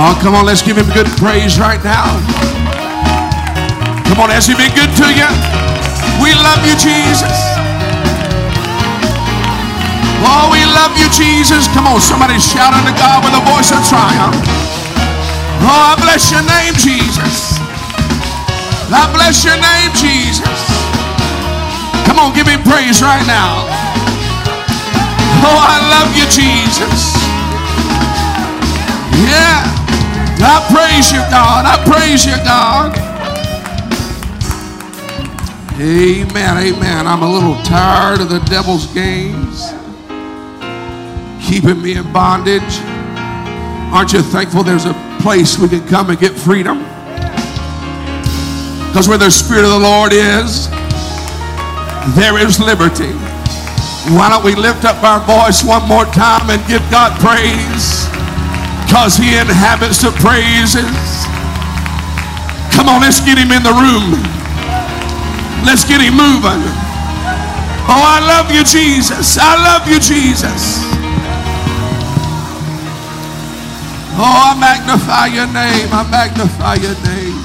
Oh, come on, let's give him good praise right now. Come on, has he been good to you? We love you, Jesus. Oh, we love you, Jesus. Come on, somebody shout unto God with a voice of triumph. Oh, I bless your name, Jesus. I bless your name, Jesus. Come on, give him praise right now. Oh, I love you, Jesus. Yeah. I praise you, God. I praise you, God. Amen. Amen. I'm a little tired of the devil's games, keeping me in bondage. Aren't you thankful there's a place we can come and get freedom? Because where the Spirit of the Lord is, there is liberty. Why don't we lift up our voice one more time and give God praise? Because He inhabits the praises. Come on, let's get Him in the room. Let's get Him moving. Oh, I love you, Jesus. I love you, Jesus. Oh, I magnify your name. I magnify your name.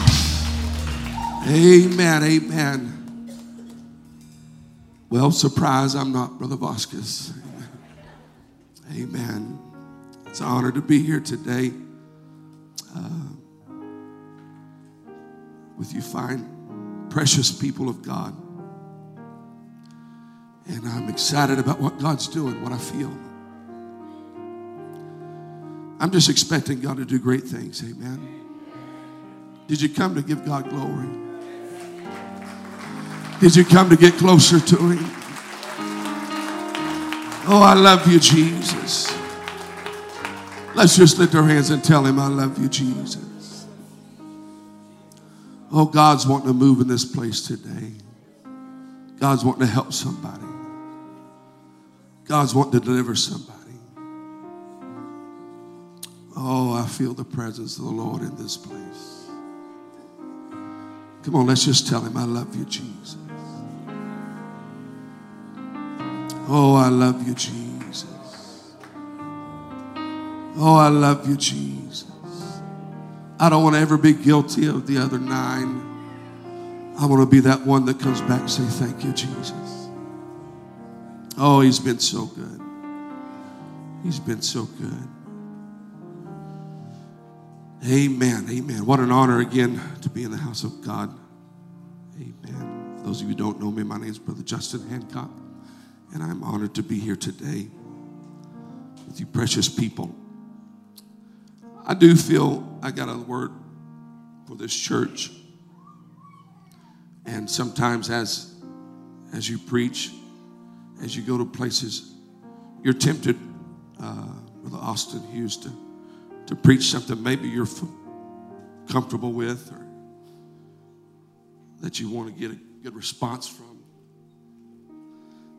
Amen. Amen. Well, surprise, I'm not Brother Vasquez. Amen. It's an honor to be here today uh, with you fine, precious people of God. And I'm excited about what God's doing, what I feel. I'm just expecting God to do great things. Amen. Did you come to give God glory? Did you come to get closer to Him? Oh, I love you, Jesus. Let's just lift our hands and tell Him, I love you, Jesus. Oh, God's wanting to move in this place today. God's wanting to help somebody. God's wanting to deliver somebody. Oh, I feel the presence of the Lord in this place. Come on, let's just tell Him, I love you, Jesus. Oh, I love you, Jesus. Oh, I love you, Jesus. I don't want to ever be guilty of the other nine. I want to be that one that comes back and say, Thank you, Jesus. Oh, he's been so good. He's been so good. Amen. Amen. What an honor again to be in the house of God. Amen. For those of you who don't know me, my name is Brother Justin Hancock, and I'm honored to be here today with you precious people. I do feel I got a word for this church. And sometimes as as you preach, as you go to places, you're tempted, uh, Brother Austin Hughes, to, to preach something maybe you're f- comfortable with or that you want to get a good response from.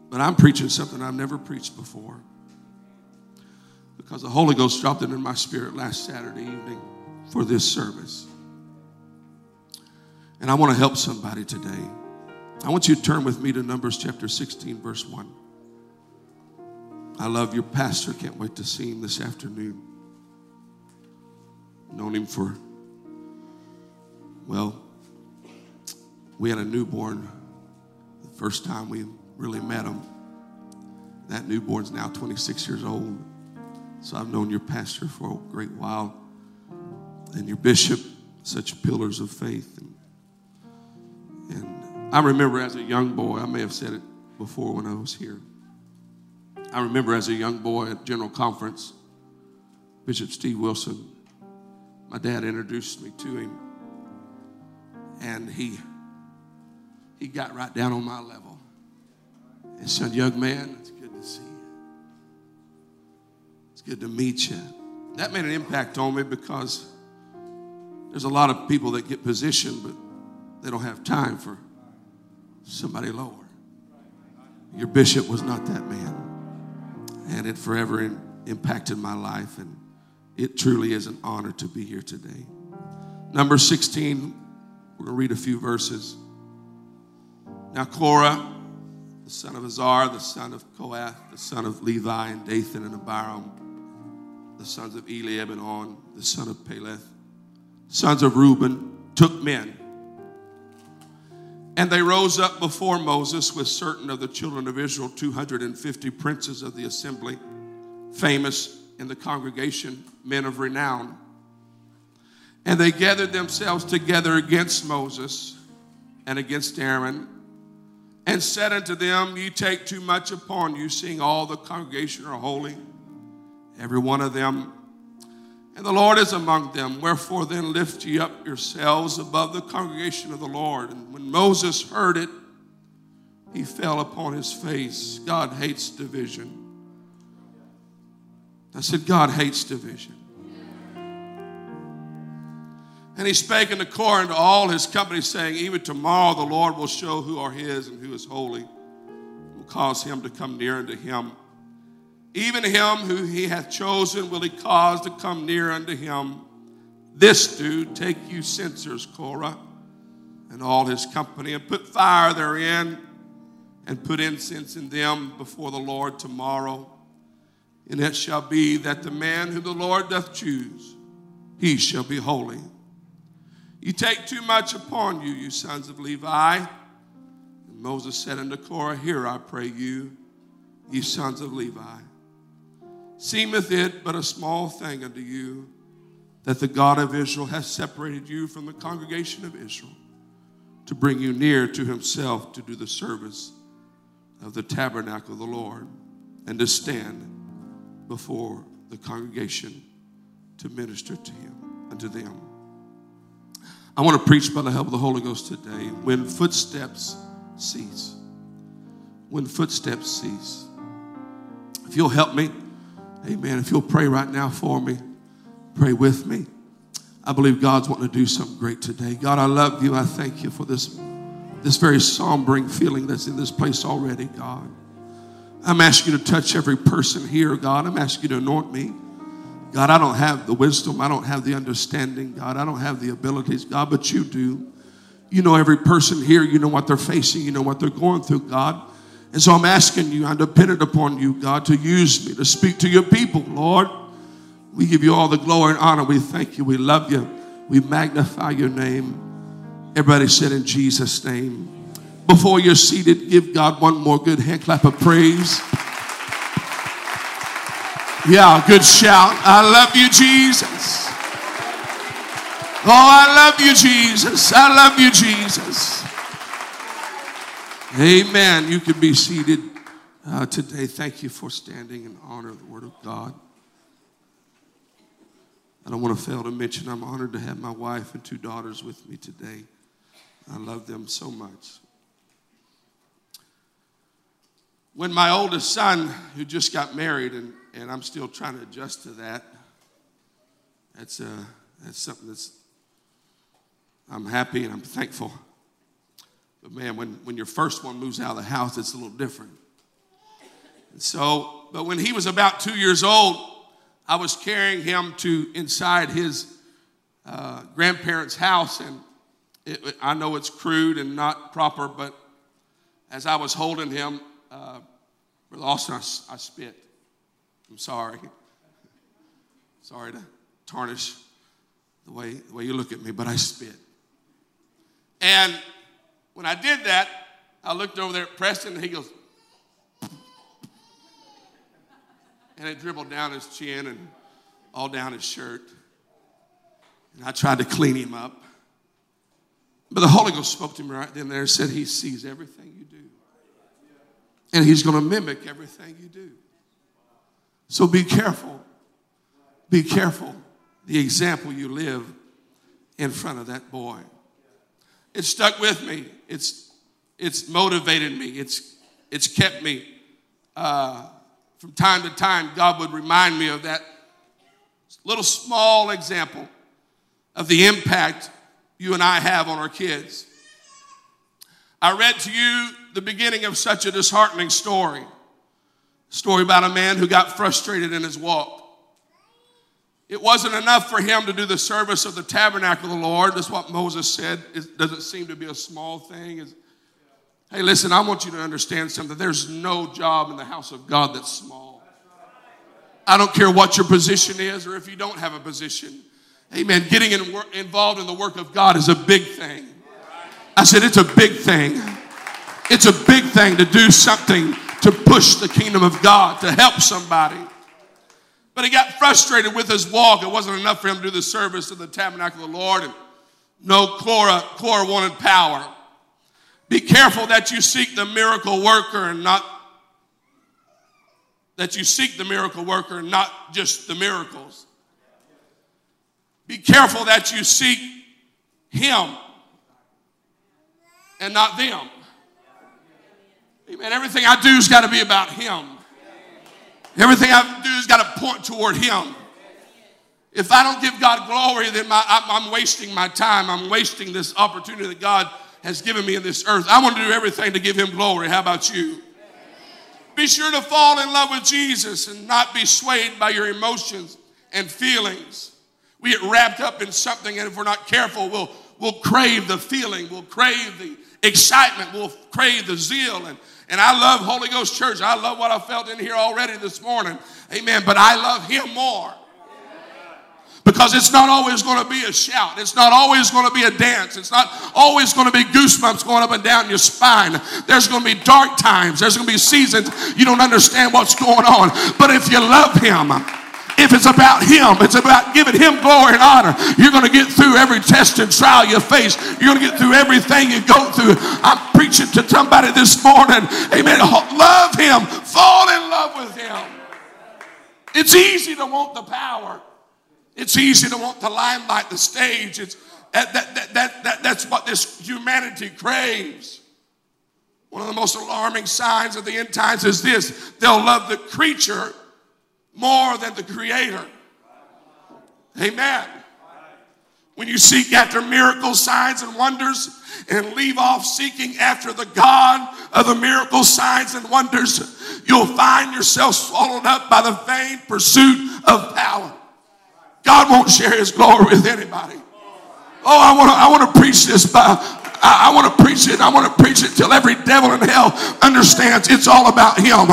But I'm preaching something I've never preached before because the Holy Ghost dropped it in my spirit last Saturday evening for this service. And I want to help somebody today. I want you to turn with me to Numbers chapter 16, verse 1. I love your pastor. Can't wait to see him this afternoon. Known him for, well, we had a newborn the first time we really met him. That newborn's now 26 years old. So I've known your pastor for a great while and your bishop, such pillars of faith. And, and I remember as a young boy, I may have said it before when I was here. I remember as a young boy at General Conference, Bishop Steve Wilson, my dad introduced me to him. And he he got right down on my level and said, Young man, good to meet you. That made an impact on me because there's a lot of people that get positioned, but they don't have time for somebody lower. Your bishop was not that man. And it forever in, impacted my life. And it truly is an honor to be here today. Number 16, we're going to read a few verses. Now, Korah, the son of Azar, the son of Kohath, the son of Levi, and Dathan and Abiram the sons of Eliab and On, the son of Peleth, sons of Reuben, took men. And they rose up before Moses with certain of the children of Israel, 250 princes of the assembly, famous in the congregation, men of renown. And they gathered themselves together against Moses and against Aaron, and said unto them, Ye take too much upon you, seeing all the congregation are holy, every one of them. And the Lord is among them. Wherefore then lift ye up yourselves above the congregation of the Lord. And when Moses heard it, he fell upon his face. God hates division. I said, God hates division. And he spake in the and unto all his company, saying, Even tomorrow the Lord will show who are his and who is holy, will cause him to come near unto him. Even him who he hath chosen will he cause to come near unto him. This do, take you censers, Korah, and all his company, and put fire therein, and put incense in them before the Lord tomorrow. And it shall be that the man whom the Lord doth choose, he shall be holy. You take too much upon you, you sons of Levi. And Moses said unto Korah, Hear, I pray you, ye sons of Levi. Seemeth it but a small thing unto you that the God of Israel hath separated you from the congregation of Israel to bring you near to himself to do the service of the tabernacle of the Lord and to stand before the congregation to minister to him unto them. I want to preach by the help of the Holy Ghost today. When footsteps cease. When footsteps cease. If you'll help me, amen. If you'll pray right now for me, pray with me. I believe God's wanting to do something great today. God, I love you. I thank you for this, this very sombering feeling that's in this place already, God. I'm asking you to touch every person here, God. I'm asking you to anoint me. God, I don't have the wisdom. I don't have the understanding. God, I don't have the abilities, God, but you do. You know every person here. You know what they're facing. You know what they're going through, God. And so I'm asking you, I'm dependent upon you, God, to use me to speak to your people, Lord. We give you all the glory and honor. We thank you. We love you. We magnify your name. Everybody said in Jesus' name. Before you're seated, give God one more good hand clap of praise. Yeah, good shout. I love you, Jesus. Oh, I love you, Jesus. I love you, Jesus. Amen. You can be seated uh, today. Thank you for standing in honor of the Word of God. I don't want to fail to mention I'm honored to have my wife and two daughters with me today. I love them so much. When my oldest son, who just got married, and and I'm still trying to adjust to that. That's, uh, that's something that's, I'm happy and I'm thankful. But man, when, when your first one moves out of the house, it's a little different. And so, but when he was about two years old, I was carrying him to inside his uh, grandparents' house, and it, I know it's crude and not proper, but as I was holding him, uh, Brother Austin, I, I spit. I'm sorry. Sorry to tarnish the way, the way you look at me, but I spit. And when I did that, I looked over there at Preston, and he goes, and it dribbled down his chin and all down his shirt. And I tried to clean him up. But the Holy Ghost spoke to me right then and there and said, He sees everything you do. And He's going to mimic everything you do. So be careful. Be careful the example you live in front of that boy. It stuck with me. It's, it's motivated me. It's, it's kept me. Uh, from time to time, God would remind me of that little small example of the impact you and I have on our kids. I read to you the beginning of such a disheartening story. Story about a man who got frustrated in his walk. It wasn't enough for him to do the service of the tabernacle of the Lord. That's what Moses said. It doesn't seem to be a small thing. hey, listen, I want you to understand something. There's no job in the house of God that's small. I don't care what your position is or if you don't have a position. Amen. Getting in, involved in the work of God is a big thing. I said, it's a big thing. It's a big thing to do something to push the kingdom of God, to help somebody. But he got frustrated with his walk. It wasn't enough for him to do the service of the tabernacle of the Lord. And no, Korah, Korah wanted power. Be careful that you seek the miracle worker and not that you seek the miracle worker and not just the miracles. Be careful that you seek him and not them. Amen. Everything I do has got to be about him. Everything I do has got to point toward him. If I don't give God glory, then my, I'm, I'm wasting my time. I'm wasting this opportunity that God has given me in this earth. I want to do everything to give him glory. How about you? Be sure to fall in love with Jesus and not be swayed by your emotions and feelings. We get wrapped up in something, and if we're not careful, we'll, we'll crave the feeling, we'll crave the excitement, we'll crave the zeal. And, and I love Holy Ghost Church. I love what I felt in here already this morning. Amen. But I love Him more. Because it's not always going to be a shout. It's not always going to be a dance. It's not always going to be goosebumps going up and down your spine. There's going to be dark times. There's going to be seasons you don't understand what's going on. But if you love Him, if it's about Him, it's about giving Him glory and honor. You're going to get through every test and trial you face. You're going to get through everything you go through. I'm preaching to somebody this morning. Amen. Love Him. Fall in love with Him. It's easy to want the power. It's easy to want the limelight, the stage. It's, that, that, that, that, that, that's what this humanity craves. One of the most alarming signs of the end times is this they'll love the creature more than the creator. Amen. When you seek after miracles, signs, and wonders, and leave off seeking after the God of the miracles, signs, and wonders, you'll find yourself swallowed up by the vain pursuit of power. God won't share his glory with anybody. Oh, I want to I want to preach this by I, I want to preach it. I want to preach it till every devil in hell understands it's all about him.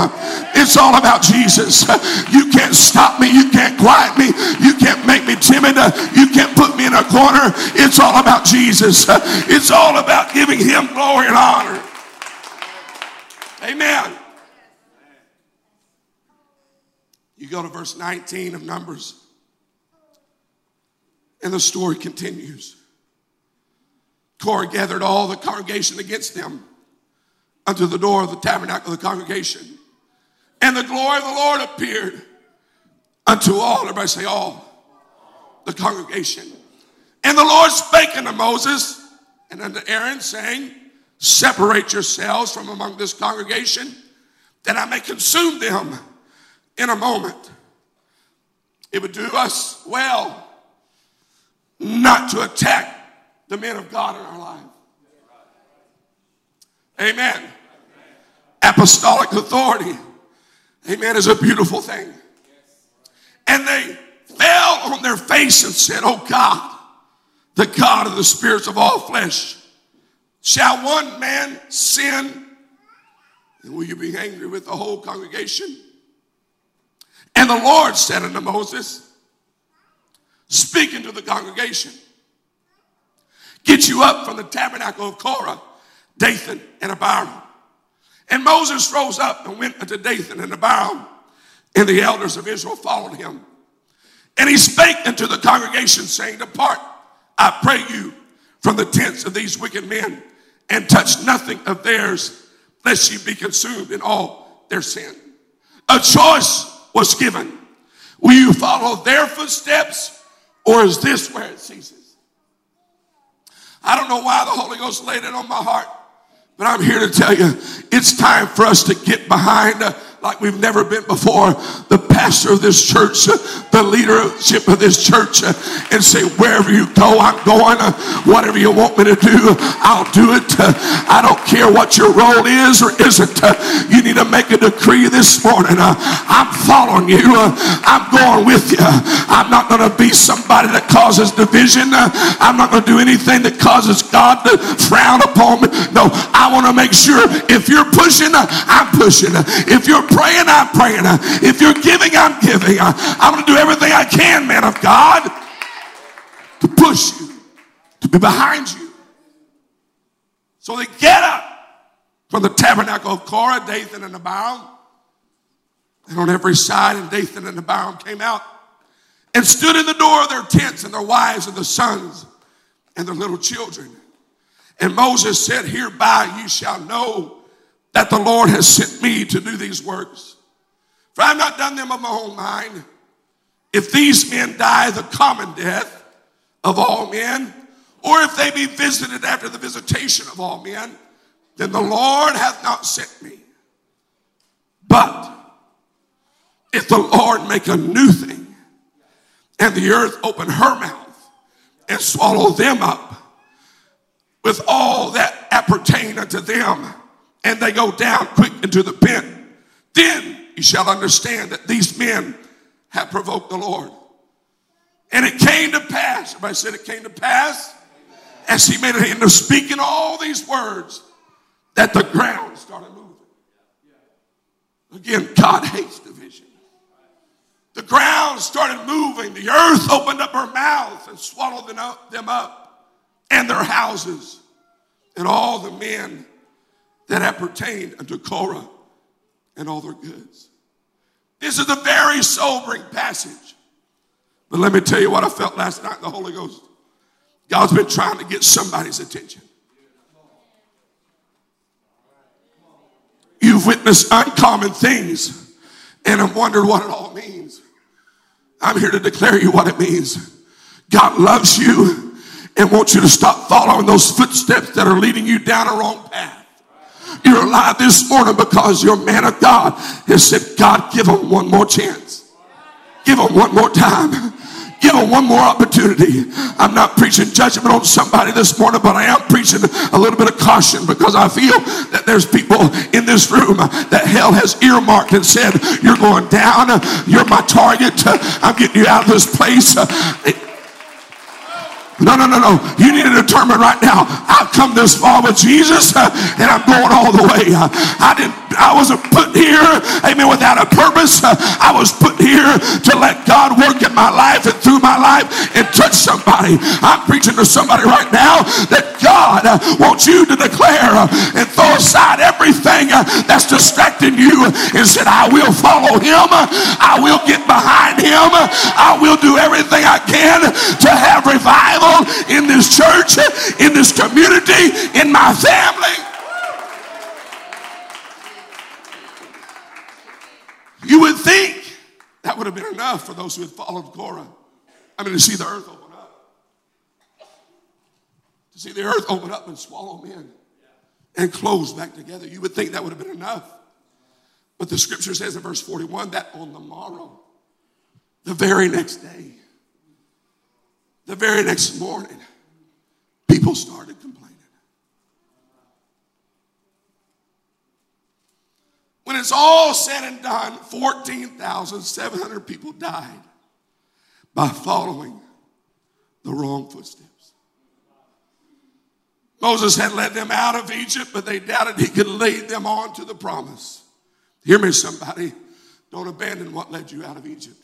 It's all about Jesus. You can't stop me. You can't quiet me. You can't make me timid. You can't put me in a corner. It's all about Jesus. It's all about giving him glory and honor. Amen. You go to verse 19 of Numbers. And the story continues. Korah gathered all the congregation against them unto the door of the tabernacle of the congregation. And the glory of the Lord appeared unto all. Everybody say all. The congregation. And the Lord spake unto Moses and unto Aaron, saying, Separate yourselves from among this congregation, that I may consume them in a moment. It would do us well not to attack the men of God in our life. Amen. Apostolic authority, amen, is a beautiful thing. And they fell on their face and said, Oh God, the God of the spirits of all flesh, shall one man sin? And will you be angry with the whole congregation? And the Lord said unto Moses, speaking to the congregation. Get you up from the tabernacle of Korah, Dathan, and Abiram. And Moses rose up and went unto Dathan and Abiram, and the elders of Israel followed him. And he spake unto the congregation, saying, Depart, I pray you, from the tents of these wicked men, and touch nothing of theirs, lest ye be consumed in all their sin. A choice was given. Will you follow their footsteps? Or is this where it ceases? I don't know why the Holy Ghost laid it on my heart, but I'm here to tell you it's time for us to get behind. Uh, like we've never been before. The pastor of this church, the leadership of this church, and say, wherever you go, I'm going. Whatever you want me to do, I'll do it. I don't care what your role is or isn't. You need to make a decree this morning. I'm following you. I'm going with you. I'm not going to be somebody that causes division. I'm not going to do anything that causes God to frown upon me. No, I want to make sure if you're pushing, I'm pushing. If you're praying, I'm praying. If you're giving, I'm giving. I'm going to do everything I can, man of God, to push you, to be behind you. So they get up from the tabernacle of Korah, Dathan, and Abiram. And on every side, and Dathan and Abiram came out and stood in the door of their tents, and their wives and their sons and their little children. And Moses said, Hereby you shall know that the Lord has sent me to do these works. For I have not done them of my own mind. If these men die the common death of all men, or if they be visited after the visitation of all men, then the Lord hath not sent me. But if the Lord make a new thing, and the earth open her mouth and swallow them up with all that appertain unto them, and they go down quick into the pit, then you shall understand that these men have provoked the Lord. And it came to pass, everybody said it came to pass, as he made it into speaking all these words, that the ground started moving. Again, God hates division. The ground started moving. The earth opened up her mouth and swallowed them up, them up and their houses and all the men that appertained unto Korah and all their goods. This is a very sobering passage. But let me tell you what I felt last night in the Holy Ghost. God's been trying to get somebody's attention. You've witnessed uncommon things and I've wondered what it all means. I'm here to declare you what it means. God loves you and wants you to stop following those footsteps that are leading you down a wrong path. You're alive this morning because your man of God has said, God, give him one more chance. Give him one more time. Give them one more opportunity. I'm not preaching judgment on somebody this morning, but I am preaching a little bit of caution because I feel that there's people in this room that hell has earmarked and said, You're going down, you're my target, I'm getting you out of this place. No, no, no, no. You need to determine right now. I've come this far with Jesus, uh, and I'm going all the way. Uh, I didn't. I wasn't put here, amen, without a purpose. I was put here to let God work in my life and through my life and touch somebody. I'm preaching to somebody right now that God wants you to declare and throw aside everything that's distracting you and said, I will follow him. I will get behind him. I will do everything I can to have revival in this church, in this community, in my family. You would think that would have been enough for those who had followed Korah. I mean, to see the earth open up. To see the earth open up and swallow men and close back together. You would think that would have been enough. But the scripture says in verse 41 that on the morrow, the very next day, the very next morning, people started When it's all said and done, 14,700 people died by following the wrong footsteps. Moses had led them out of Egypt, but they doubted he could lead them on to the promise. Hear me, somebody. Don't abandon what led you out of Egypt.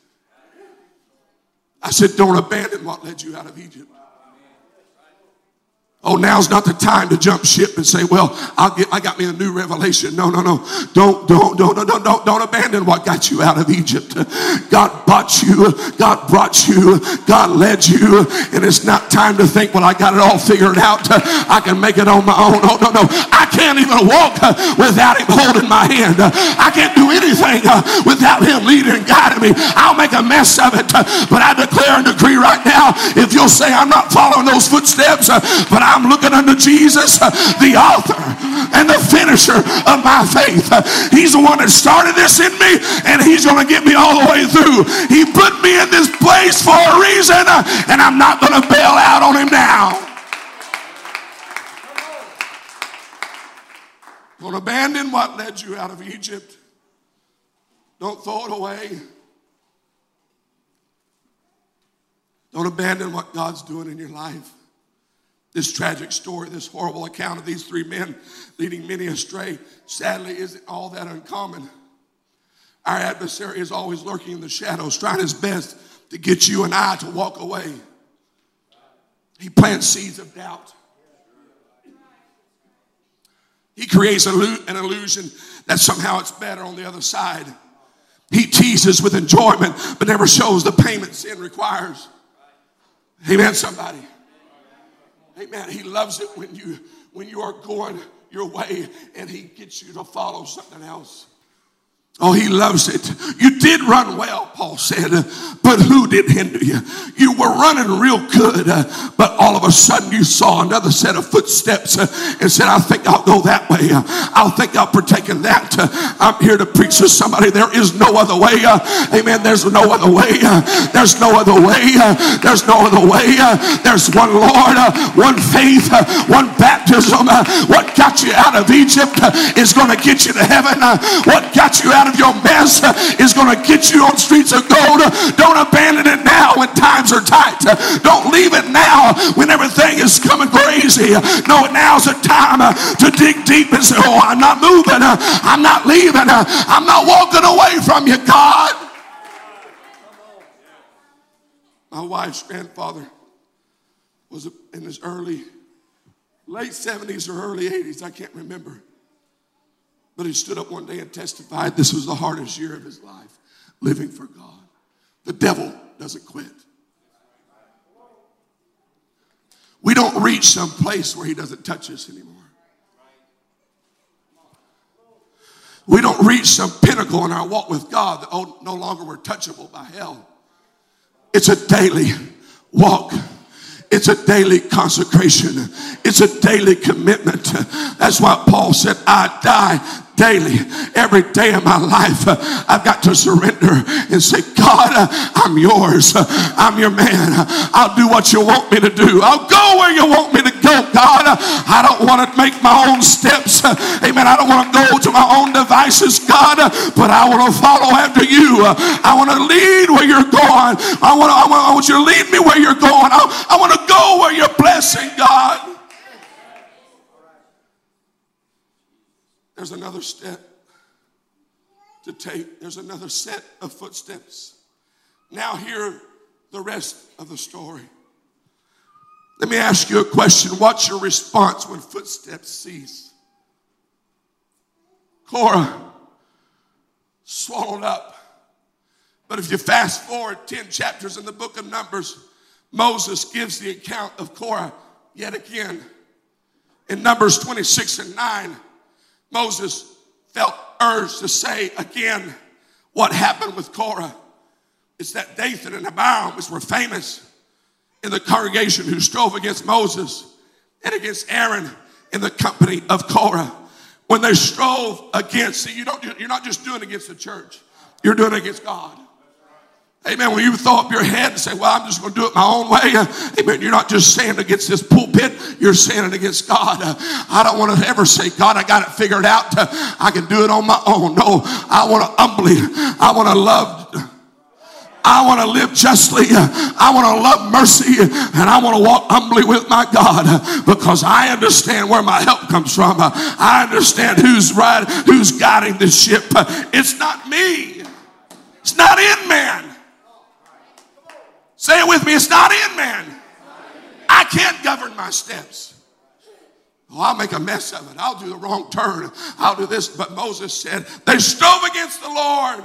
I said, don't abandon what led you out of Egypt. Oh, now's not the time to jump ship and say, "Well, I'll get, I got me a new revelation." No, no, no. Don't, don't, don't, don't, don't, don't abandon what got you out of Egypt. God bought you. God brought you. God led you, and it's not time to think, "Well, I got it all figured out. I can make it on my own." Oh, no, no. I can't even walk without Him holding my hand. I can't do anything without Him leading and guiding me. I'll make a mess of it, but I declare and decree right now: if you'll say, "I'm not following those footsteps," but I'm looking unto Jesus, the author and the finisher of my faith. He's the one that started this in me, and He's going to get me all the way through. He put me in this place for a reason, and I'm not going to bail out on Him now. Don't abandon what led you out of Egypt. Don't throw it away. Don't abandon what God's doing in your life. This tragic story, this horrible account of these three men leading many astray, sadly isn't all that uncommon. Our adversary is always lurking in the shadows, trying his best to get you and I to walk away. He plants seeds of doubt. He creates an illusion that somehow it's better on the other side. He teases with enjoyment, but never shows the payment sin requires. Amen, somebody. Amen. He loves it when you when you are going your way and he gets you to follow something else. Oh, he loves it. You did run well, Paul said, but who did hinder you? You were running real good, but all of a sudden you saw another set of footsteps and said, I think I'll go that way. I'll think I'll partake in that. I'm here to preach to somebody. There is no other way. Amen. There's no other way. There's no other way. There's no other way. There's one Lord, one faith, one baptism. What got you out of Egypt is going to get you to heaven. What got you out out of your mess is going to get you on streets of gold. Don't abandon it now when times are tight. Don't leave it now when everything is coming crazy. No, now's the time to dig deep and say, Oh, I'm not moving. I'm not leaving. I'm not walking away from you, God. My wife's grandfather was in his early, late 70s or early 80s, I can't remember. But he stood up one day and testified this was the hardest year of his life, living for God. The devil doesn't quit. We don't reach some place where he doesn't touch us anymore. We don't reach some pinnacle in our walk with God that oh, no longer we're touchable by hell. It's a daily walk. It's a daily consecration. It's a daily commitment. That's why Paul said, I die daily, every day of my life, uh, I've got to surrender and say, God, uh, I'm yours. I'm your man. I'll do what you want me to do. I'll go where you want me to go, God. I don't want to make my own steps. Amen. I don't want to go to my own devices, God, but I want to follow after you. I want to lead where you're going. I want, to, I want, I want you to lead me where you're going. I, I want to go where you're blessing, God. There's another step to take, there's another set of footsteps. Now, hear the rest of the story. Let me ask you a question. What's your response when footsteps cease? Korah swallowed up. But if you fast forward 10 chapters in the book of Numbers, Moses gives the account of Korah yet again. In Numbers 26 and 9, Moses felt urged to say again what happened with Korah. It's that Dathan and Abiram, which were famous in the congregation who strove against Moses and against Aaron in the company of Korah. When they strove against, see, you don't, you're not just doing against the church, you're doing against God. Amen. When you throw up your head and say, Well, I'm just going to do it my own way. Uh, amen. You're not just saying against this pulpit, you're it against God. Uh, I don't want to ever say, God, I got it figured out. Uh, I can do it on my own. No, I want to humbly, I want to love. I want to live justly. I want to love mercy. And I want to walk humbly with my God because I understand where my help comes from. I understand who's right, who's guiding the ship. It's not me. It's not in man. Say it with me. It's not in man. I can't govern my steps. Oh, I'll make a mess of it. I'll do the wrong turn. I'll do this. But Moses said, They strove against the Lord.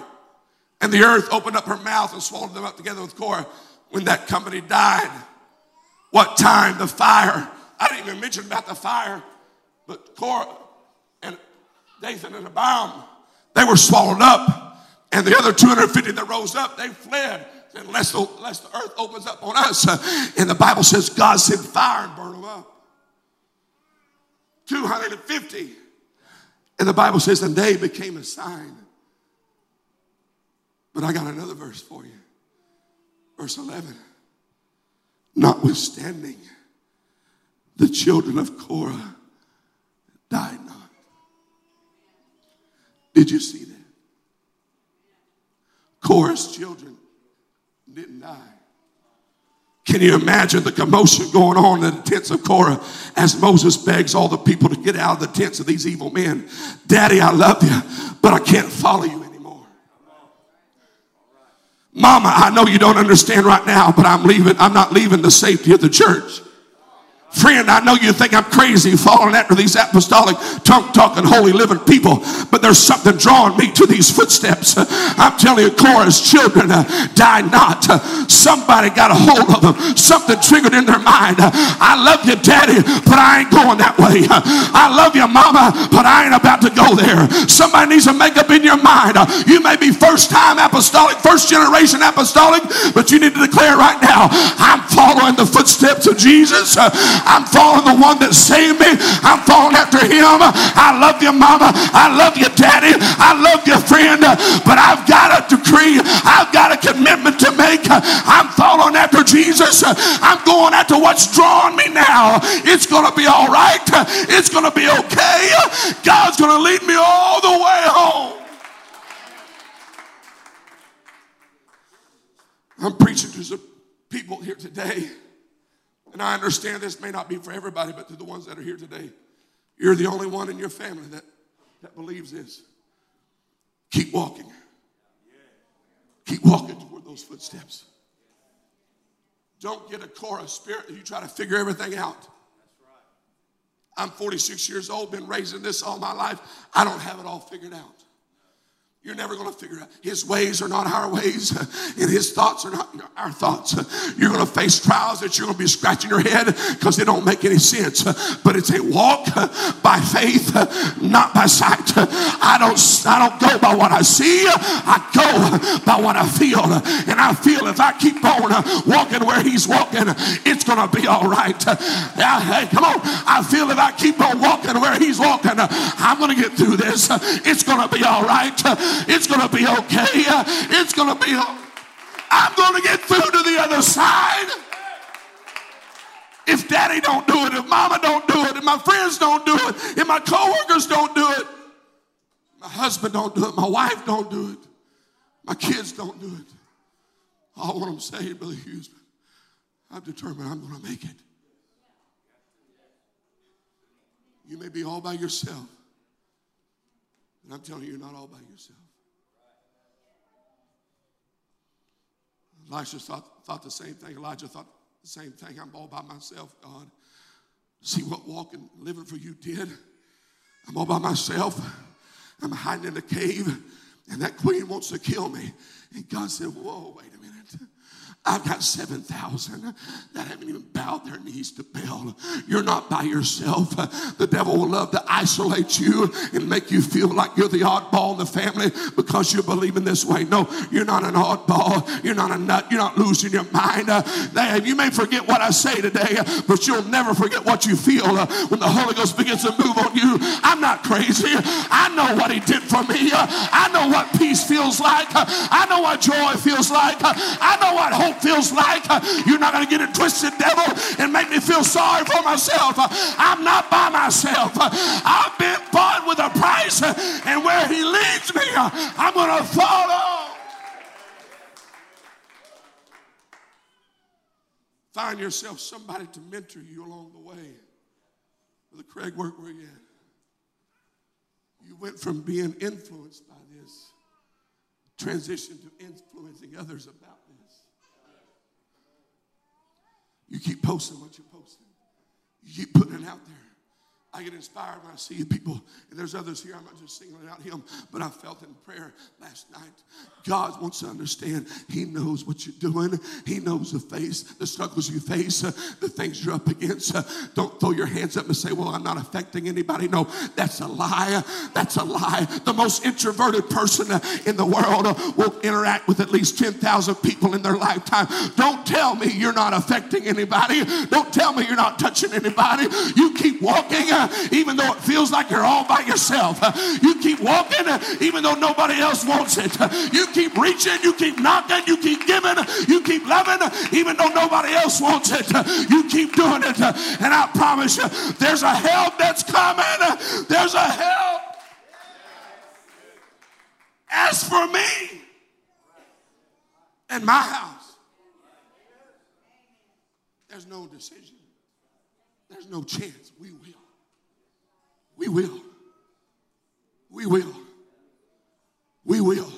And the earth opened up her mouth and swallowed them up together with Korah when that company died. What time? The fire. I didn't even mention about the fire, but Korah and Dathan and Abiram, they were swallowed up. And the other 250 that rose up, they fled unless the, unless the earth opens up on us. Uh, and the Bible says God sent fire and burned them up. 250. And the Bible says, and they became a sign. But I got another verse for you. Verse 11. Notwithstanding, the children of Korah died not. Did you see that? Korah's children didn't die. Can you imagine the commotion going on in the tents of Korah as Moses begs all the people to get out of the tents of these evil men? Daddy, I love you, but I can't follow you anymore. Mama, I know you don't understand right now, but I'm leaving. I'm not leaving the safety of the church. Friend, I know you think I'm crazy following after these apostolic, tongue talking, holy living people, but there's something drawing me to these footsteps. I'm telling you, Korah's children uh, die not. somebody got a hold of them, something triggered in their mind. I love you, daddy, but I ain't going that way. I love you, mama, but I ain't about to go there. Somebody needs to make up in your mind. you may be first time apostolic, first generation apostolic, but you need to declare right now I'm following the footsteps of Jesus. I'm following the one that saved me. I'm following after him. I love you, mama. I love you, daddy. I love you, friend. But I've got a decree. I've got a commitment to make. I'm following after Jesus. I'm going after what's drawing me now. It's going to be all right. It's going to be okay. God's going to lead me all the way home. I'm preaching to some people here today and I understand this may not be for everybody, but to the ones that are here today, you're the only one in your family that, that believes this. Keep walking. Keep walking toward those footsteps. Don't get a Korah spirit that you try to figure everything out. I'm 46 years old, been raised in this all my life. I don't have it all figured out. You're never going to figure out. His ways are not our ways, and his thoughts are not our thoughts. You're going to face trials that you're going to be scratching your head because they don't make any sense. But it's a walk by faith, not by sight. I don't, I don't go by what I see. I go by what I feel, and I feel if I keep on walking where he's walking, it's going to be all right. Hey, come on. I feel if I keep on walking where he's walking, I'm going to get through this. It's going to be all right. It's going to be okay. It's going to be, I'm going to get through to the other side. If daddy don't do it, if mama don't do it, if my friends don't do it, if my coworkers don't do it, my husband don't do it, my wife don't do it, my kids don't do it. All I want to say, Brother Hughes, I'm determined I'm going to make it. You may be all by yourself. And I'm telling you, you're not all by yourself. Elisha thought, thought the same thing. Elijah thought the same thing. I'm all by myself, God. See what walking, living for you did? I'm all by myself. I'm hiding in a cave, and that queen wants to kill me. And God said, Whoa, wait a minute. I've got 7,000 that haven't even bowed their knees to Baal. You're not by yourself. The devil will love to isolate you and make you feel like you're the oddball in the family because you believe in this way. No, you're not an oddball. You're not a nut. You're not losing your mind. Uh, you may forget what I say today, but you'll never forget what you feel when the Holy Ghost begins to move on you. I'm not crazy. I know what He did for me. I know what peace feels like. I know what joy feels like. I know what hope feels like. Uh, you're not going to get it twisted, devil, and make me feel sorry for myself. Uh, I'm not by myself. Uh, I've been bought with a price, and where he leads me, I'm going to follow. Find yourself somebody to mentor you along the way. Brother Craig, where you at? You went from being influenced by this transition to influencing others about You keep posting what you're posting. You keep putting it out there. I get inspired when I see people, and there's others here. I'm not just singling out him, but I felt in prayer last night. God wants to understand. He knows what you're doing. He knows the face, the struggles you face, uh, the things you're up against. Uh, don't throw your hands up and say, "Well, I'm not affecting anybody." No, that's a lie. That's a lie. The most introverted person uh, in the world uh, will interact with at least ten thousand people in their lifetime. Don't tell me you're not affecting anybody. Don't tell me you're not touching anybody. You keep walking. Even though it feels like you're all by yourself. You keep walking even though nobody else wants it. You keep reaching, you keep knocking, you keep giving, you keep loving even though nobody else wants it. You keep doing it. And I promise you, there's a help that's coming. There's a help. As for me and my house, there's no decision. There's no chance. We will. We will. We will. We will.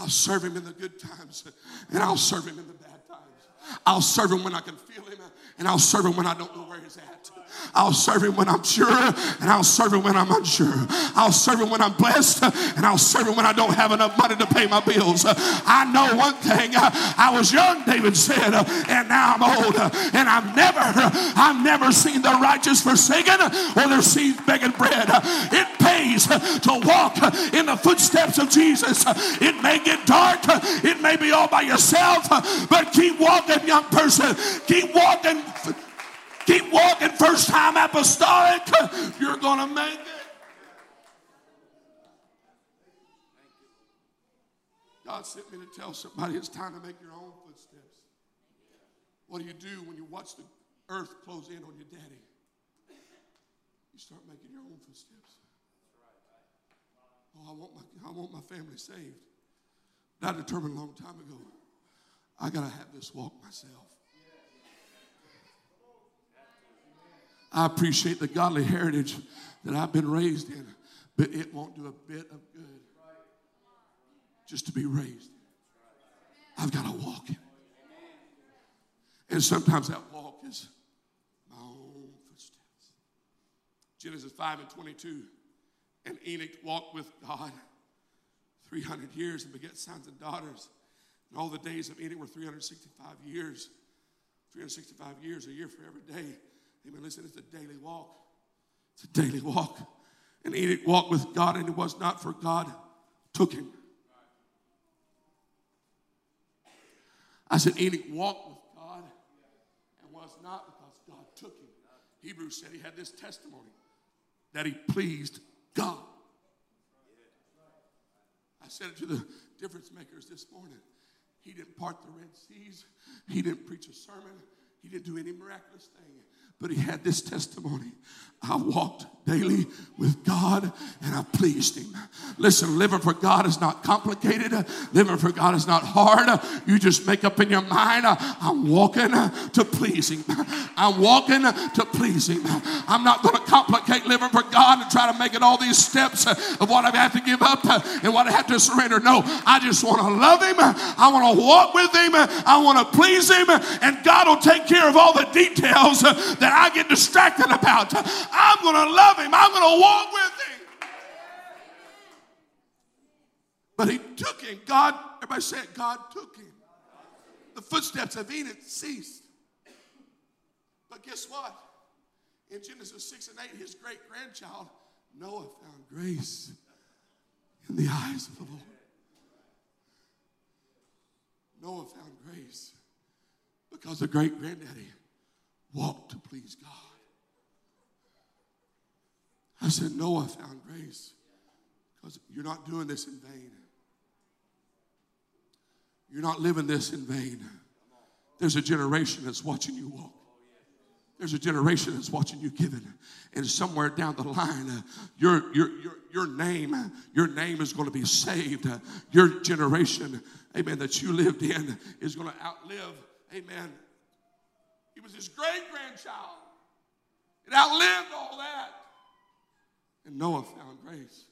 I'll serve him in the good times and I'll serve him in the bad times. I'll serve him when I can feel him and I'll serve him when I don't know where he's at. I'll serve him when I'm sure, and I'll serve him when I'm unsure. I'll serve him when I'm blessed, and I'll serve him when I don't have enough money to pay my bills. I know one thing. I was young, David said, and now I'm old, and I've never, I've never seen the righteous forsaken or their seeds begging bread. It pays to walk in the footsteps of Jesus. It may get dark, it may be all by yourself, but keep walking, young person. Keep walking Keep walking first time apostolic. You're going to make it. God sent me to tell somebody it's time to make your own footsteps. What do you do when you watch the earth close in on your daddy? You start making your own footsteps. Oh, I want my, I want my family saved. I determined a long time ago, I got to have this walk myself. I appreciate the godly heritage that I've been raised in, but it won't do a bit of good just to be raised. I've got to walk in. And sometimes that walk is my own footsteps. Genesis 5 and 22. And Enoch walked with God 300 years and begat sons and daughters. And all the days of Enoch were 365 years. 365 years, a year for every day. Amen. Listen, it's a daily walk. It's a daily walk. And Enoch walked with God, and it was not for God took him. I said, Enoch walked with God and was not because God took him. Hebrews said he had this testimony that he pleased God. I said it to the difference makers this morning. He didn't part the Red Seas, he didn't preach a sermon, he didn't do any miraculous thing but he had this testimony. I walked daily with God and I pleased him. Listen, living for God is not complicated. Living for God is not hard. You just make up in your mind, I'm walking to please him. I'm walking to please him. I'm not going to complicate living for God and try to make it all these steps of what I have to give up and what I have to surrender. No, I just want to love him. I want to walk with him. I want to please him and God will take care of all the details that I get distracted about. I'm going to love him. I'm going to walk with him. But he took him. God, everybody said, God took him. The footsteps of Enoch ceased. But guess what? In Genesis 6 and 8, his great grandchild, Noah, found grace in the eyes of the Lord. Noah found grace because the great granddaddy walk to please God. I said, Noah found grace because you're not doing this in vain. You're not living this in vain. There's a generation that's watching you walk. There's a generation that's watching you giving. And somewhere down the line, uh, your, your, your, your name, your name is going to be saved. Uh, your generation, amen, that you lived in is going to outlive, amen, was his great grandchild. It outlived all that. And Noah found grace.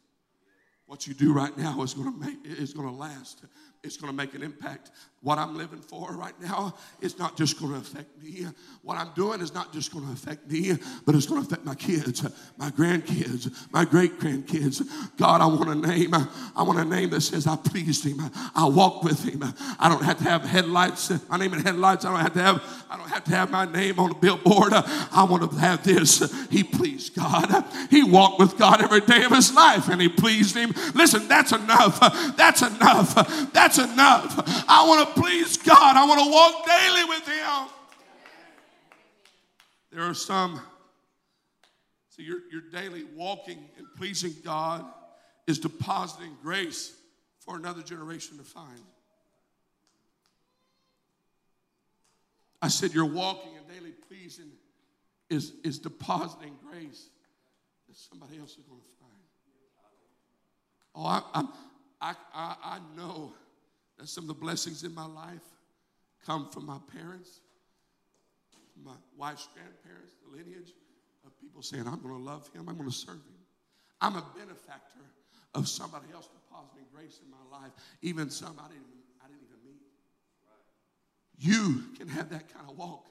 What you do right now is going to make is going to last it's going to make an impact. What I'm living for right now is not just going to affect me. What I'm doing is not just going to affect me, but it's going to affect my kids, my grandkids, my great grandkids. God, I want a name. I want a name that says I pleased Him. I walk with Him. I don't have to have headlights. My name in headlights. I don't have to have. I don't have to have my name on a billboard. I want to have this. He pleased God. He walked with God every day of his life, and he pleased Him. Listen, that's enough. That's enough. That's enough. I want to please God. I want to walk daily with Him. There are some, so your, your daily walking and pleasing God is depositing grace for another generation to find. I said, Your walking and daily pleasing is, is depositing grace that somebody else is going to find. Oh, I, I, I, I know that some of the blessings in my life come from my parents, from my wife's grandparents, the lineage of people saying, I'm going to love him, I'm going to serve him. I'm a benefactor of somebody else depositing grace in my life, even some I didn't, I didn't even meet. You can have that kind of walk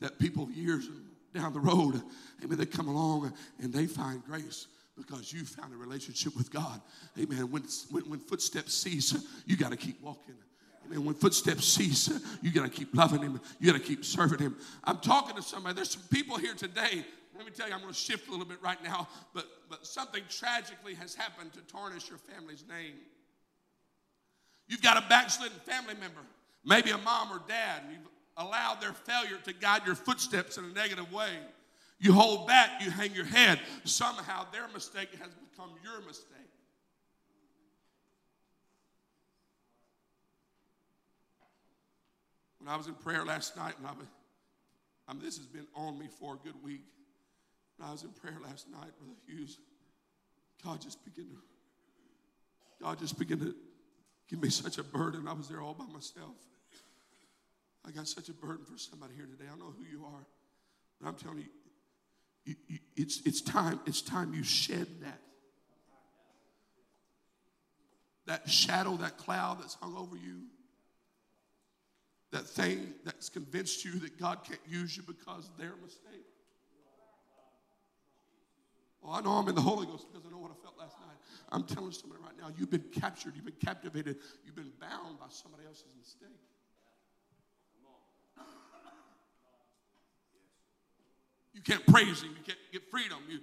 that people years down the road, amen, they come along and they find grace because you found a relationship with God. Amen. When, when, when footsteps cease, you got to keep walking. Amen. When footsteps cease, you got to keep loving Him. You got to keep serving Him. I'm talking to somebody. There's some people here today. Let me tell you, I'm going to shift a little bit right now, but, but something tragically has happened to tarnish your family's name. You've got a backslidden family member, maybe a mom or dad, and you've allowed their failure to guide your footsteps in a negative way. You hold back, you hang your head. Somehow their mistake has become your mistake. When I was in prayer last night, and I was, I mean, this has been on me for a good week. When I was in prayer last night, Brother Hughes, God just began to, God just began to give me such a burden. I was there all by myself. I got such a burden for somebody here today. I know who you are, but I'm telling you, it's, it's time it's time you shed that. That shadow that cloud that's hung over you. That thing that's convinced you that god can't use you because their mistake. Well i know i'm in the holy ghost because i know what i felt last night. I'm telling somebody right now you've been captured you've been captivated you've been bound by somebody else's mistake You can't praise Him. You can't get freedom. You,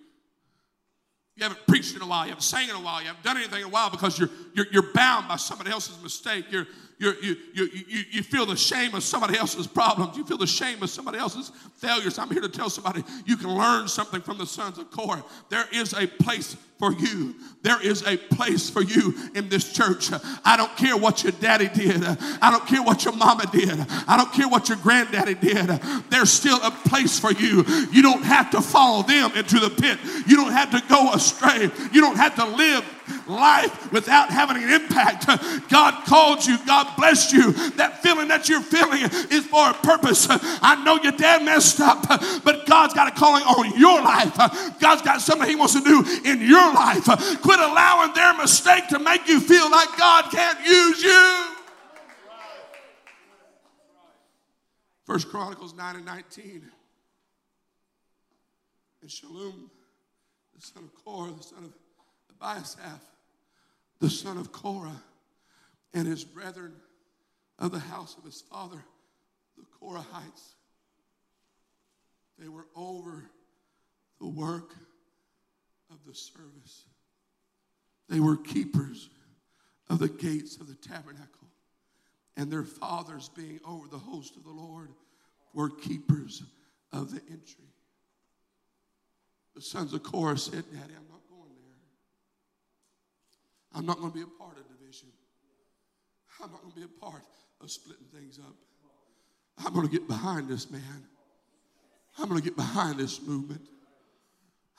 you haven't preached in a while. You haven't sang in a while. You haven't done anything in a while because you're, you're, you're bound by somebody else's mistake. You're, you're, you, you, you, you feel the shame of somebody else's problems. You feel the shame of somebody else's failures. I'm here to tell somebody you can learn something from the sons of Korah. There is a place for you. There is a place for you in this church. I don't care what your daddy did. I don't care what your mama did. I don't care what your granddaddy did. There's still a place for you. You don't have to follow them into the pit. You don't have to go astray. You don't have to live life without having an impact. God called you. God blessed you. That feeling that you're feeling is for a purpose. I know your dad messed up, but God's got a calling on your life. God's got something He wants to do in your life. Quit allowing their mistake to make you feel like God can't use you. First Chronicles 9 and 19. And Shallum, the son of Korah, the son of Abiasaph, the son of Korah, and his brethren of the house of his father, the Korahites. They were over the work of the service. They were keepers of the gates of the tabernacle. And their fathers, being over the host of the Lord, were keepers of the entry. The sons of Korah said, Daddy, I'm not. I'm not going to be a part of division. I'm not going to be a part of splitting things up. I'm going to get behind this man. I'm going to get behind this movement.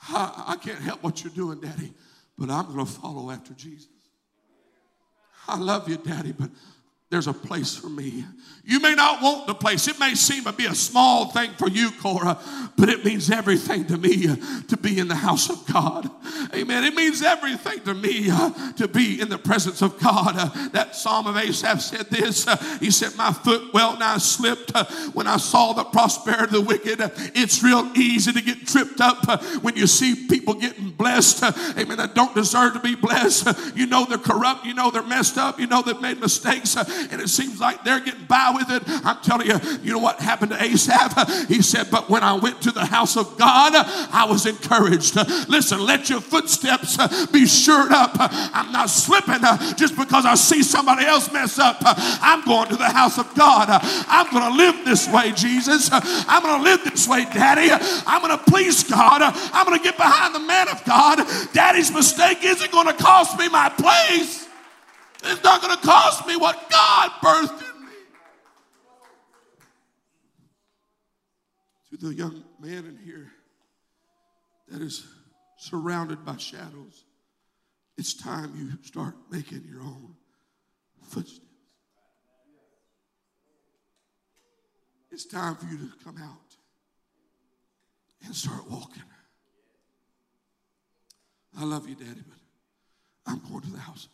I, I can't help what you're doing, Daddy, but I'm going to follow after Jesus. I love you, Daddy, but there's a place for me. You may not want the place. It may seem to be a small thing for you, Korah, but it means everything to me to be in the house of God. Amen. It means everything to me uh, to be in the presence of God. Uh, that Psalm of Asaph said this. Uh, he said, My foot well nigh slipped when I saw the prosperity of the wicked. It's real easy to get tripped up when you see people getting blessed. Amen. That don't deserve to be blessed. You know they're corrupt. You know they're messed up. You know they've made mistakes and it seems like they're getting by with it. I'm telling you, you know what happened to Asaph? He said, But when I went to the house of God, I was encouraged. Listen, let your footsteps be shored up. I'm not slipping just because I see somebody else mess up. I'm going to the house of God. I'm going to live this way, Jesus. I'm going to live this way, Daddy. I'm going to please God. I'm going to get behind the man of God. Daddy's mistake isn't going to cost me my place. It's not going to cost me what God birthed in me. To the young man in here that is surrounded by shadows, it's time you start making your own footsteps. It's time for you to come out and start walking. I love you, Daddy, but I'm going to the house.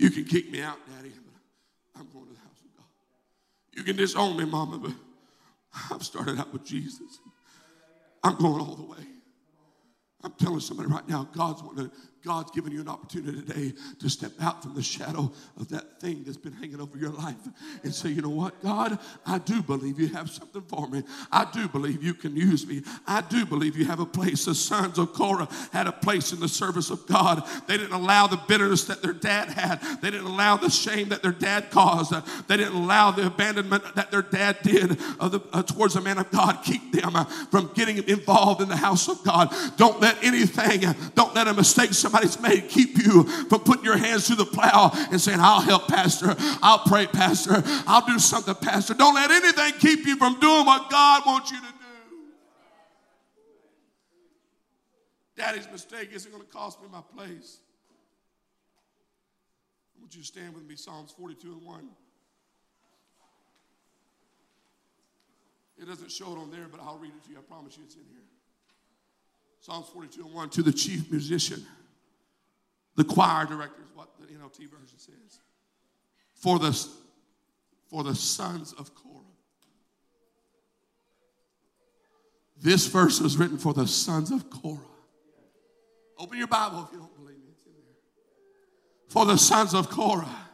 You can kick me out, Daddy, but I'm going to the house of God. You can disown me, Mama, but I've started out with Jesus. I'm going all the way. I'm telling somebody right now, God's wanting God's given you an opportunity today to step out from the shadow of that thing that's been hanging over your life and say, you know what, God, I do believe you have something for me. I do believe you can use me. I do believe you have a place. The sons of Korah had a place in the service of God. They didn't allow the bitterness that their dad had, they didn't allow the shame that their dad caused, they didn't allow the abandonment that their dad did the, uh, towards the man of God keep them uh, from getting involved in the house of God. Don't let anything, don't let a mistake somebody's made keep you from putting your hands to the plow and saying, I'll help, Pastor. I'll pray, Pastor. I'll do something, Pastor. Don't let anything keep you from doing what God wants you to do. Daddy's mistake isn't going to cost me my place. I want you to stand with me, Psalms 42 and 1. It doesn't show it on there, but I'll read it to you. I promise you it's in here. Psalms 42 and 1 to the chief musician, the choir director, is what the NLT version says. For the, for the sons of Korah. This verse was written for the sons of Korah. Open your Bible if you don't believe me. It's in there. For the sons of Korah,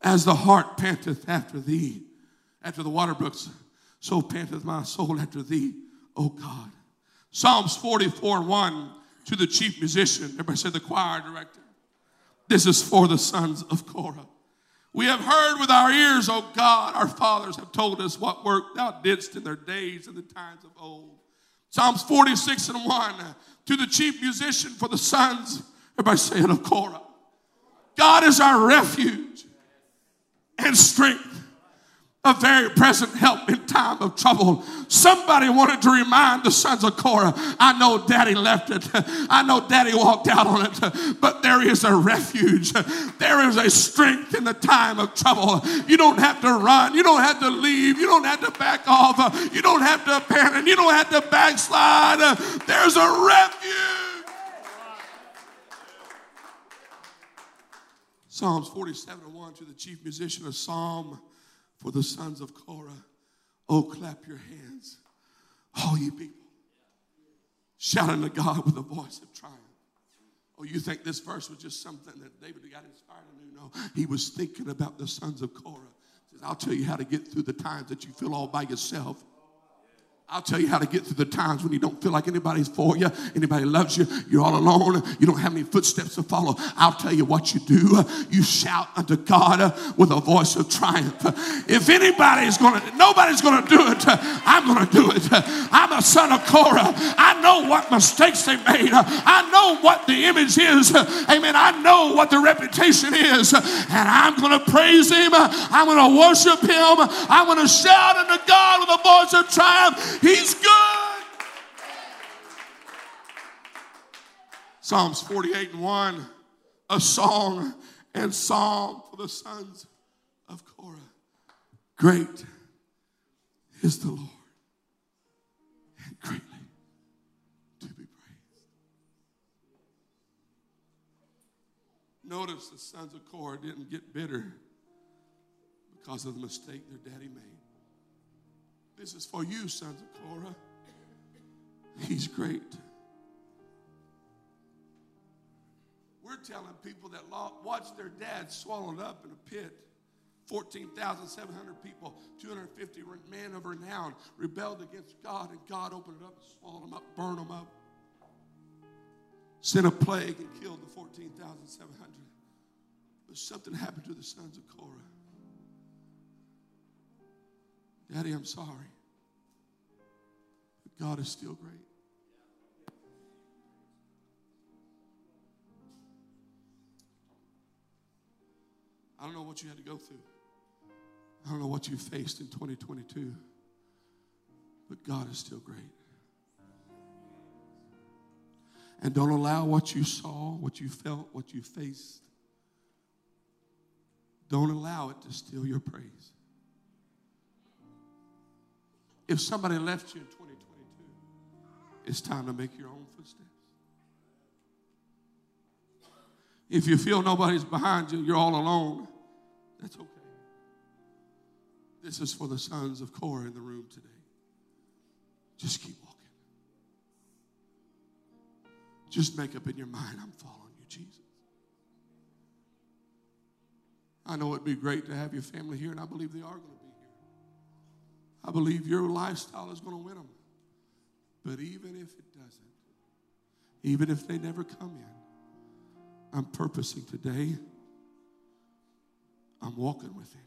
as the hart panteth after thee, after the water brooks, so panteth my soul after thee, O God. Psalms 44 1 to the chief musician. Everybody said the choir director. This is for the sons of Korah. We have heard with our ears, O God, our fathers have told us what work thou didst in their days and the times of old. Psalms 46 and 1 to the chief musician for the sons, everybody say it, of Korah. God is our refuge and strength a very present help in time of trouble. Somebody wanted to remind the sons of Korah, I know daddy left it. I know daddy walked out on it, but there is a refuge. There is a strength in the time of trouble. You don't have to run. You don't have to leave. You don't have to back off. You don't have to abandon. You don't have to backslide. There's a refuge. Psalms 47 1 to the chief musician of Psalm for the sons of Korah. Oh, clap your hands, all you people. Shouting to God with a voice of triumph. Oh, you think this verse was just something that David got inspired to do? No, he was thinking about the sons of Korah. Says, I'll tell you how to get through the times that you feel all by yourself. I'll tell you how to get through the times when you don't feel like anybody's for you, anybody loves you, you're all alone, you don't have any footsteps to follow. I'll tell you what you do. You shout unto God with a voice of triumph. If anybody's gonna, nobody's gonna do it, I'm gonna do it. I'm a son of Korah. I know what mistakes they made. I know what the image is. Amen. I know what the reputation is. And I'm gonna praise him. I'm gonna worship him. I'm gonna shout unto God with a voice of triumph. He's good. Psalms 48 and 1, a song and psalm for the sons of Korah. Great is the Lord and greatly to be praised. Notice the sons of Korah didn't get bitter because of the mistake their daddy made. This is for you, of Korah. He's great. We're telling people that watched their dad swallowed up in a pit. 14,700 people, 250 men of renown rebelled against God, and God opened it up, and swallowed them up, burned them up, sent a plague, and killed the 14,700. But something happened to the sons of Korah. Daddy, I'm sorry. But God is still great. I don't know what you had to go through. I don't know what you faced in 2022. But God is still great. And don't allow what you saw, what you felt, what you faced, don't allow it to steal your praise. If somebody left you in 2022, it's time to make your own footsteps. If you feel nobody's behind you, you're all alone, that's okay. This is for the sons of Korah in the room today. Just keep walking. Just make up in your mind, I'm following you, Jesus. I know it'd be great to have your family here, and I believe they are going to. I believe your lifestyle is going to win them. But even if it doesn't, even if they never come in, I'm purposing today, I'm walking with Him.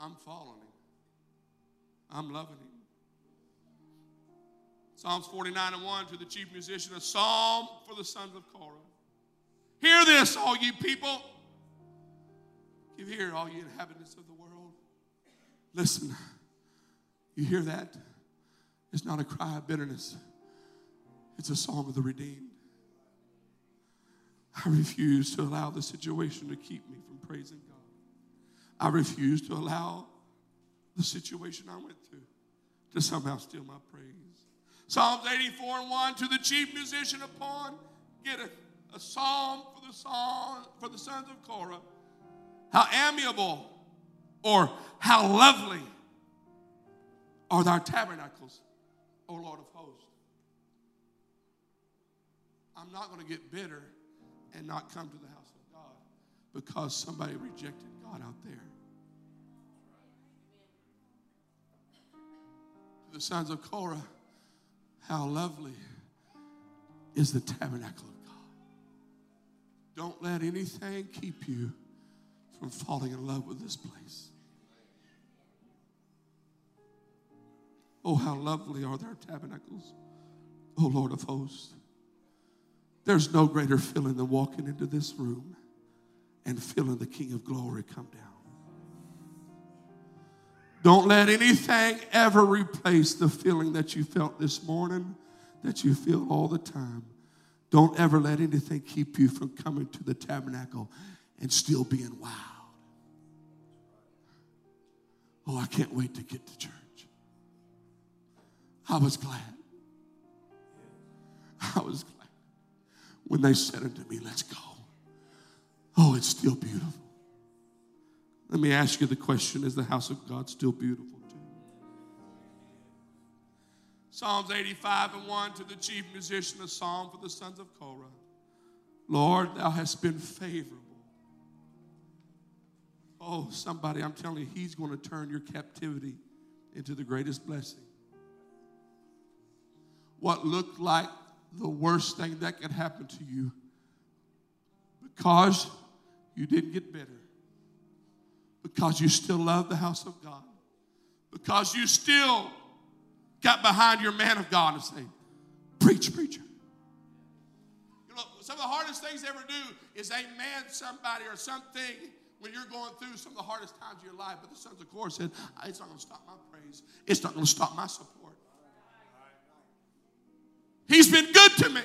I'm following Him. I'm loving Him. Psalms 49 and 1 to the chief musician, a psalm for the sons of Korah. Hear this, all you people. Give ear, all you inhabitants of the world. Listen, you hear that? It's not a cry of bitterness, it's a song of the redeemed. I refuse to allow the situation to keep me from praising God. I refuse to allow the situation I went through to somehow steal my praise. Psalms 84 and 1 to the chief musician upon, get a, a psalm for the song for the sons of Korah. How amiable or how lovely are thy tabernacles, O Lord of hosts. I'm not going to get bitter and not come to the house of God because somebody rejected God out there. To the sons of Korah, how lovely is the tabernacle of God. Don't let anything keep you from falling in love with this place. Oh, how lovely are their tabernacles, oh Lord of hosts. There's no greater feeling than walking into this room and feeling the King of glory come down. Don't let anything ever replace the feeling that you felt this morning, that you feel all the time. Don't ever let anything keep you from coming to the tabernacle and still being wowed. Oh, I can't wait to get to church. I was glad. I was glad when they said unto me, Let's go. Oh, it's still beautiful. Let me ask you the question Is the house of God still beautiful to you? Psalms 85 and 1 to the chief musician, a psalm for the sons of Korah. Lord, thou hast been favorable. Oh, somebody, I'm telling you, he's going to turn your captivity into the greatest blessing. What looked like the worst thing that could happen to you because you didn't get bitter because you still love the house of God, because you still got behind your man of God and say, Preach, preacher. You know, some of the hardest things ever do is amen somebody or something when you're going through some of the hardest times of your life. But the sons of Korah said, ah, It's not going to stop my praise, it's not going to stop my support. He's been good to me.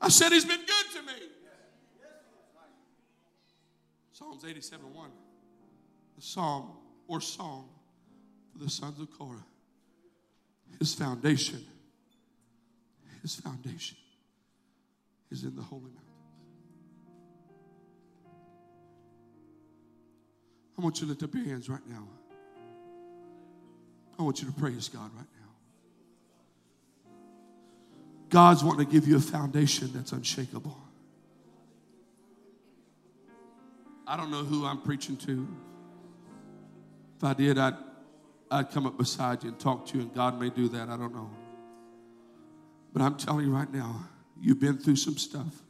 I said, He's been good to me. Psalms 87 1. The psalm or song for the sons of Korah. His foundation, his foundation is in the holy mountains. I want you to lift up your hands right now. I want you to praise God right now. God's wanting to give you a foundation that's unshakable. I don't know who I'm preaching to. If I did, I'd, I'd come up beside you and talk to you, and God may do that. I don't know. But I'm telling you right now, you've been through some stuff.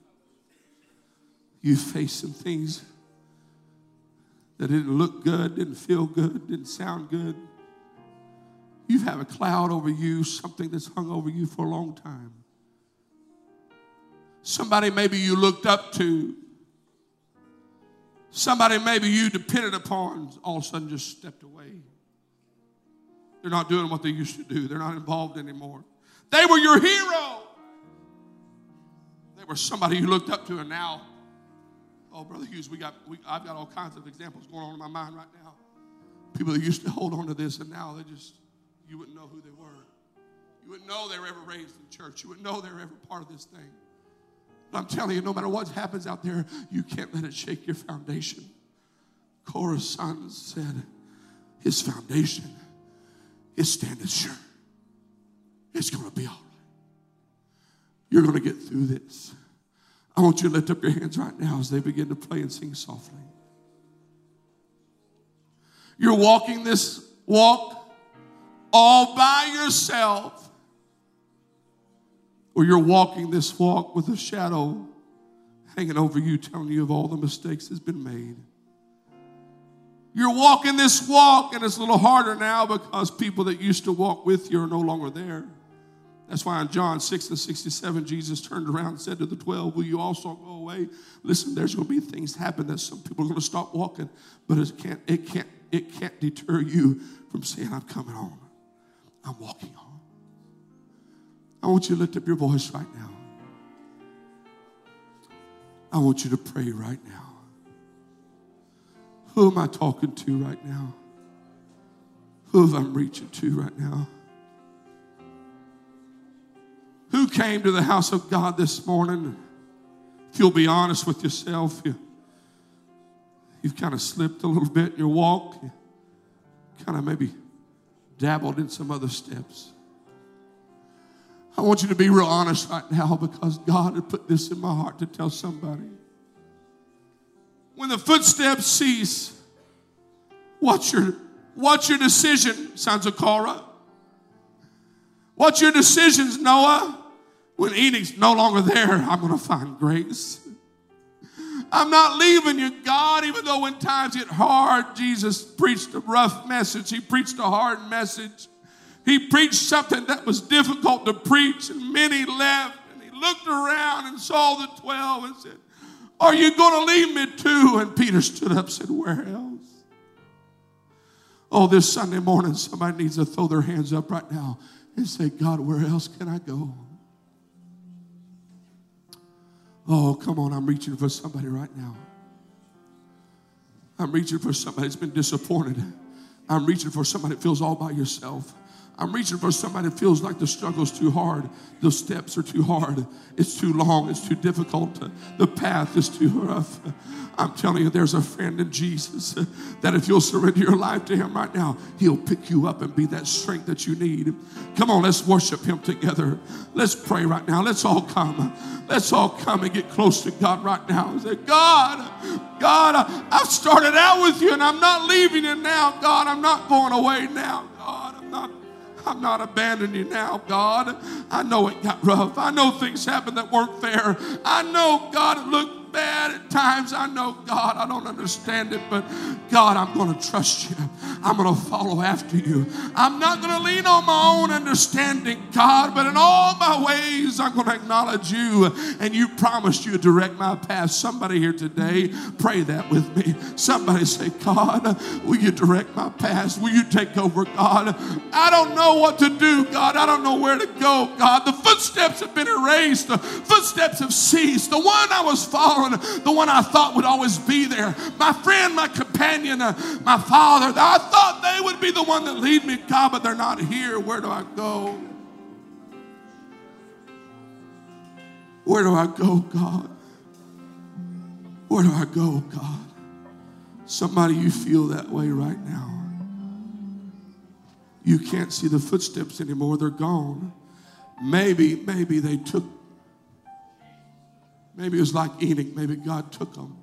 you've faced some things that didn't look good, didn't feel good, didn't sound good. You've a cloud over you, something that's hung over you for a long time. Somebody maybe you looked up to Somebody maybe you depended upon all of a sudden just stepped away. They're not doing what they used to do, they're not involved anymore. They were your hero. They were somebody you looked up to, and now, oh, Brother Hughes, we got, we, I've got all kinds of examples going on in my mind right now. People that used to hold on to this, and now they just, you wouldn't know who they were. You wouldn't know they were ever raised in church. You wouldn't know they were ever part of this thing. But I'm telling you, no matter what happens out there, you can't let it shake your foundation. Korah's son said, His foundation is standing sure. It's going to be all right. You're going to get through this. I want you to lift up your hands right now as they begin to play and sing softly. You're walking this walk all by yourself, or you're walking this walk with a shadow hanging over you, telling you of all the mistakes that's been made. You're walking this walk, and it's a little harder now because people that used to walk with you are no longer there. That's why in John 6 and 67, Jesus turned around and said to the 12, Will you also go away? Listen, there's going to be things happen that some people are going to stop walking, but it can't, it can't, it can't deter you from saying, I'm coming on. I'm walking on. I want you to lift up your voice right now. I want you to pray right now. Who am I talking to right now? Who am I reaching to right now? Who came to the house of God this morning? If you'll be honest with yourself, you, you've kind of slipped a little bit in your walk. You kind of maybe dabbled in some other steps. I want you to be real honest right now because God had put this in my heart to tell somebody. When the footsteps cease, what's your, what's your decision, sons of Korah? What's your decisions, Noah? When Enoch's no longer there, I'm going to find grace. I'm not leaving you, God, even though when times get hard, Jesus preached a rough message. He preached a hard message. He preached something that was difficult to preach, and many left. And he looked around and saw the 12 and said, Are you going to leave me too? And Peter stood up and said, Where else? Oh, this Sunday morning, somebody needs to throw their hands up right now and say, God, where else can I go? Oh, come on, I'm reaching for somebody right now. I'm reaching for somebody that's been disappointed. I'm reaching for somebody that feels all by yourself. I'm reaching for somebody that feels like the struggle's too hard. The steps are too hard. It's too long. It's too difficult. The path is too rough. I'm telling you, there's a friend in Jesus that if you'll surrender your life to Him right now, He'll pick you up and be that strength that you need. Come on, let's worship Him together. Let's pray right now. Let's all come. Let's all come and get close to God right now say, God, God, I've started out with you and I'm not leaving you now. God, I'm not going away now. I'm not abandoning you now, God. I know it got rough. I know things happened that weren't fair. I know, God, it looked bad at times. I know, God, I don't understand it, but God, I'm going to trust you. I'm going to follow after you. I'm not going to lean on my own understanding, God, but in all my ways, I'm going to acknowledge you. And you promised you direct my path. Somebody here today, pray that with me. Somebody say, God, will you direct my path? Will you take over, God? I don't know what to do, God. I don't know where to go, God. The footsteps have been erased, the footsteps have ceased. The one I was following the one I thought would always be there, my friend, my companion, uh, my father. I thought they would be the one that lead me, God, but they're not here. Where do I go? Where do I go, God? Where do I go, God? Somebody, you feel that way right now. You can't see the footsteps anymore, they're gone. Maybe, maybe they took Maybe it was like Enoch. Maybe God took them.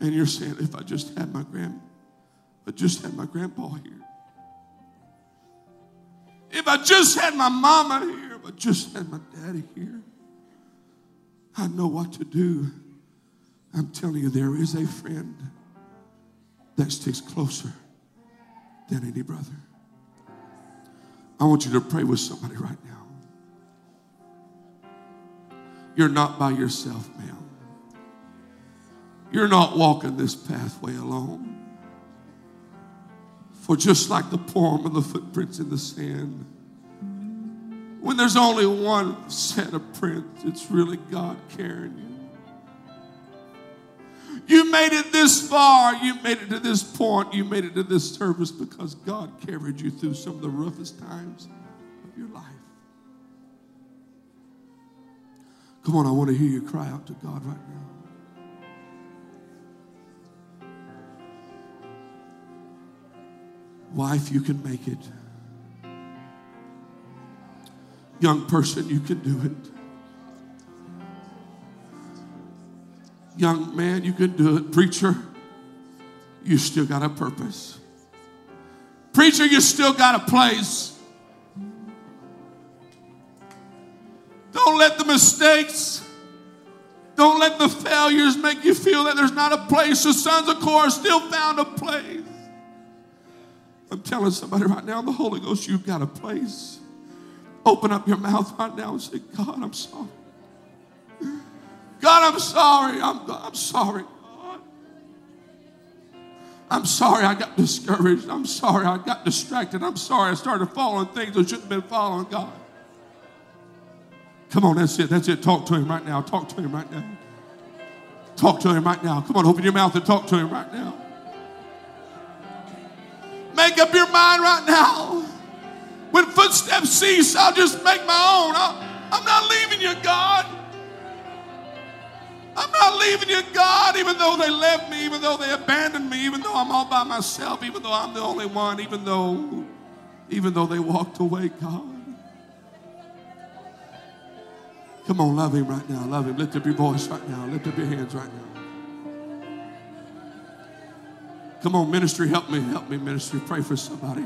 And you're saying, if I just had my grand, I just had my grandpa here. If I just had my mama here, if I just had my daddy here, I know what to do. I'm telling you, there is a friend that sticks closer than any brother. I want you to pray with somebody right now. You're not by yourself, ma'am. You're not walking this pathway alone. For just like the poem of the footprints in the sand, when there's only one set of prints, it's really God carrying you. You made it this far. You made it to this point. You made it to this service because God carried you through some of the roughest times of your life. Come on, I want to hear you cry out to God right now. Wife, you can make it. Young person, you can do it. Young man, you can do it. Preacher, you still got a purpose. Preacher, you still got a place. Don't let the mistakes, don't let the failures make you feel that there's not a place. The sons of Korah still found a place. I'm telling somebody right now, the Holy Ghost, you've got a place. Open up your mouth right now and say, God, I'm sorry. God, I'm sorry. I'm, I'm sorry. I'm sorry I got discouraged. I'm sorry I got distracted. I'm sorry I started following things I shouldn't have been following, God. Come on, that's it. That's it. Talk to him right now. Talk to him right now. Talk to him right now. Come on, open your mouth and talk to him right now. Make up your mind right now. When footsteps cease, I'll just make my own. i I'm not leaving you, God. I'm not leaving you, God, even though they left me, even though they abandoned me, even though I'm all by myself, even though I'm the only one, even though, even though they walked away, God. Come on, love him right now. Love him. Lift up your voice right now. Lift up your hands right now. Come on, ministry, help me. Help me, ministry. Pray for somebody.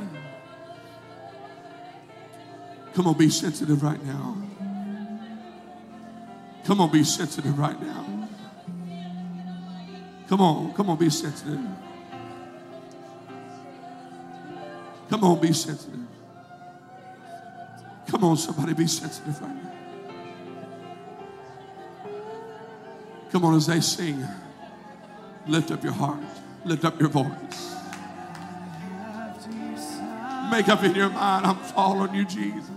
Come on, be sensitive right now. Come on, be sensitive right now. Come on, come on, be sensitive. Come on, be sensitive. Come on, somebody, be sensitive right now. Come on, as they sing, lift up your heart, lift up your voice. Make up in your mind, I'm following you, Jesus.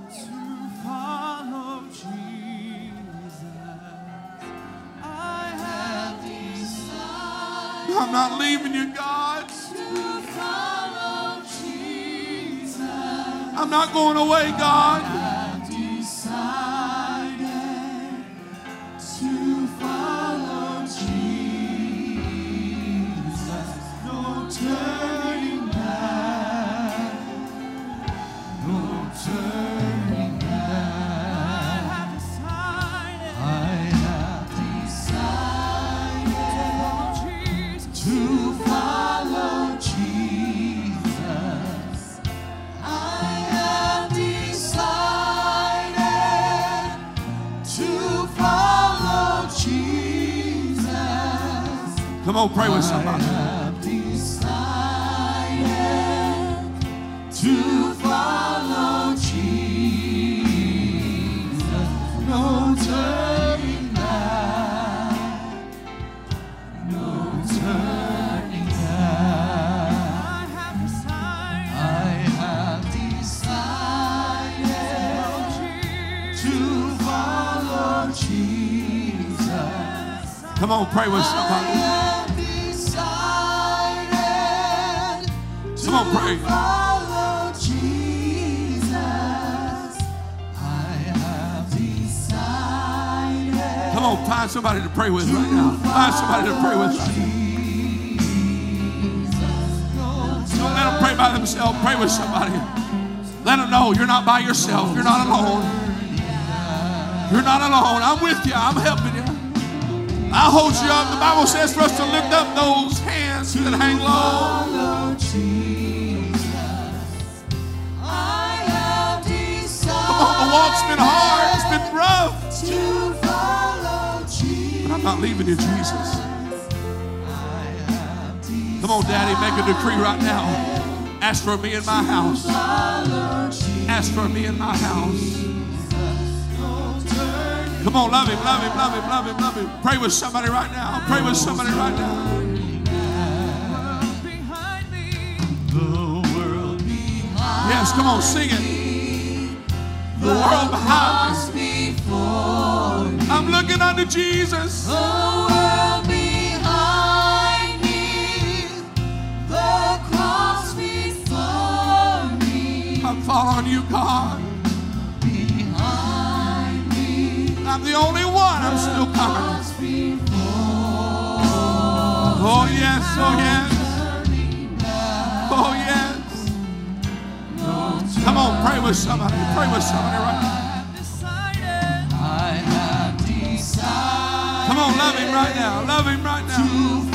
I'm not leaving you, God. I'm not going away, God. Come on, pray with somebody. Come on, pray with somebody. Come on, pray. Follow Jesus. I have decided. Come on, find somebody to pray with right now. Find somebody to pray with right now. Don't let them pray by themselves. Pray with somebody. Let them know you're not by yourself. You're not alone. You're not alone. I'm with you. I'm helping. I hold you up. The Bible says for us to lift up those hands that hang low. Come on, the walk's been hard, it's been rough. But I'm not leaving you, Jesus. Come on, Daddy, make a decree right now. Ask for me in my house. Ask for me in my house. Come on, love him, love him, love him, love him, love him. Pray with somebody right now. Pray with somebody right now. Yes, come on, sing it the world behind me. I'm looking unto Jesus. The world behind me, the cross before me. I'm following you, God. I'm the only one I'm still coming. Oh, yes, oh, yes. Oh, yes. Come on, pray with somebody. Pray with somebody right now. Come on, love him right now. Love him right now.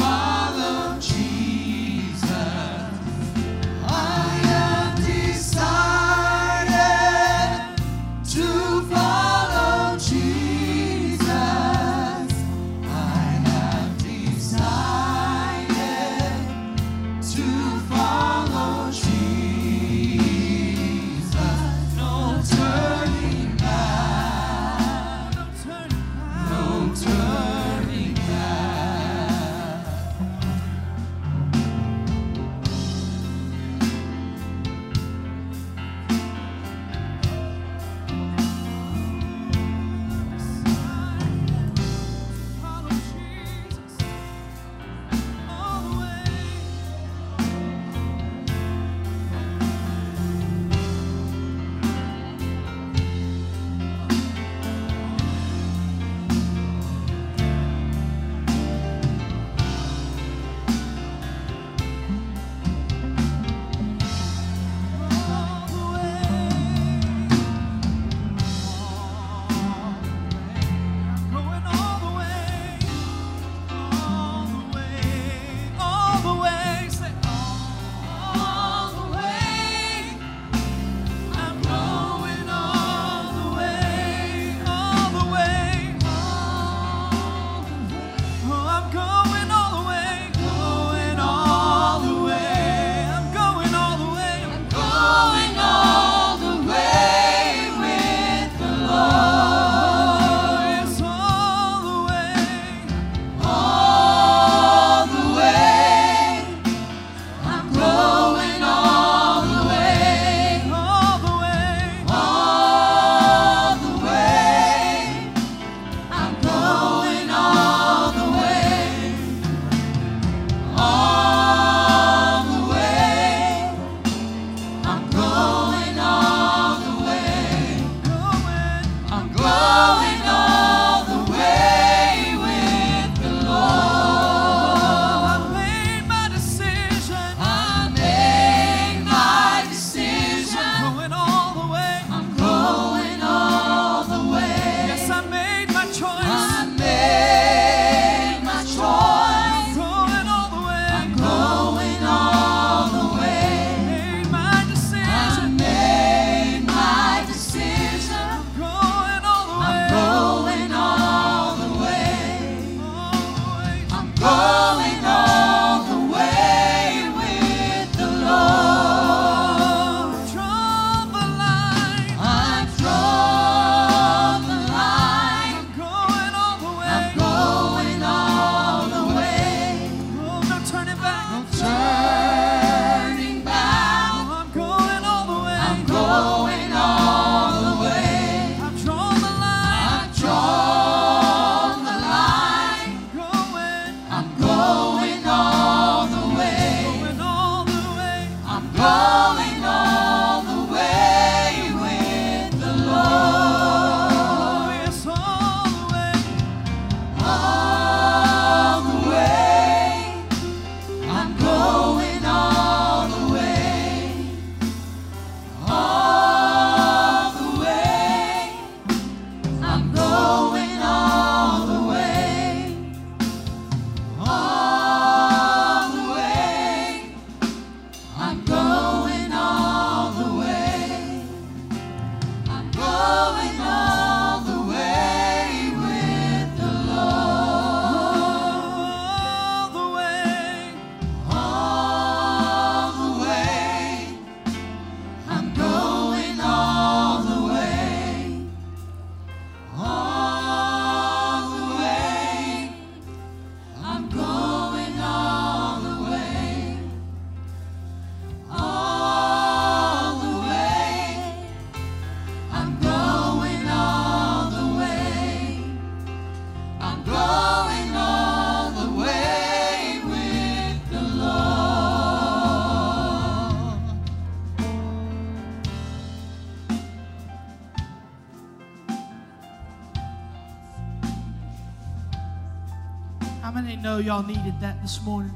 Know y'all needed that this morning.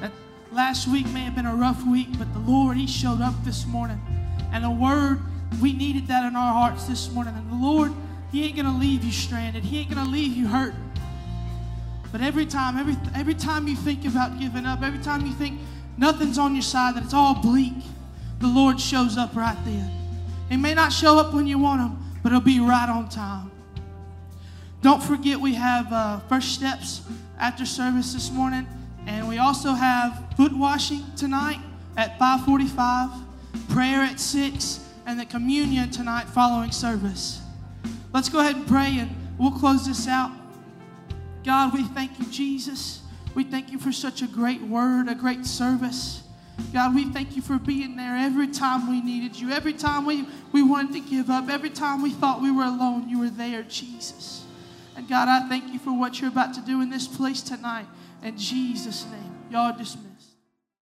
That last week may have been a rough week, but the Lord, He showed up this morning. And a word, we needed that in our hearts this morning. And the Lord, He ain't going to leave you stranded, He ain't going to leave you hurt. But every time, every, every time you think about giving up, every time you think nothing's on your side, that it's all bleak, the Lord shows up right then. He may not show up when you want Him, but He'll be right on time. Don't forget we have uh, first steps after service this morning, and we also have foot washing tonight at 5:45, prayer at six, and the communion tonight following service. Let's go ahead and pray, and we'll close this out. God, we thank you, Jesus. We thank you for such a great word, a great service. God, we thank you for being there every time we needed you, every time we, we wanted to give up, every time we thought we were alone, you were there, Jesus. And God, I thank you for what you're about to do in this place tonight. In Jesus' name, y'all dismissed.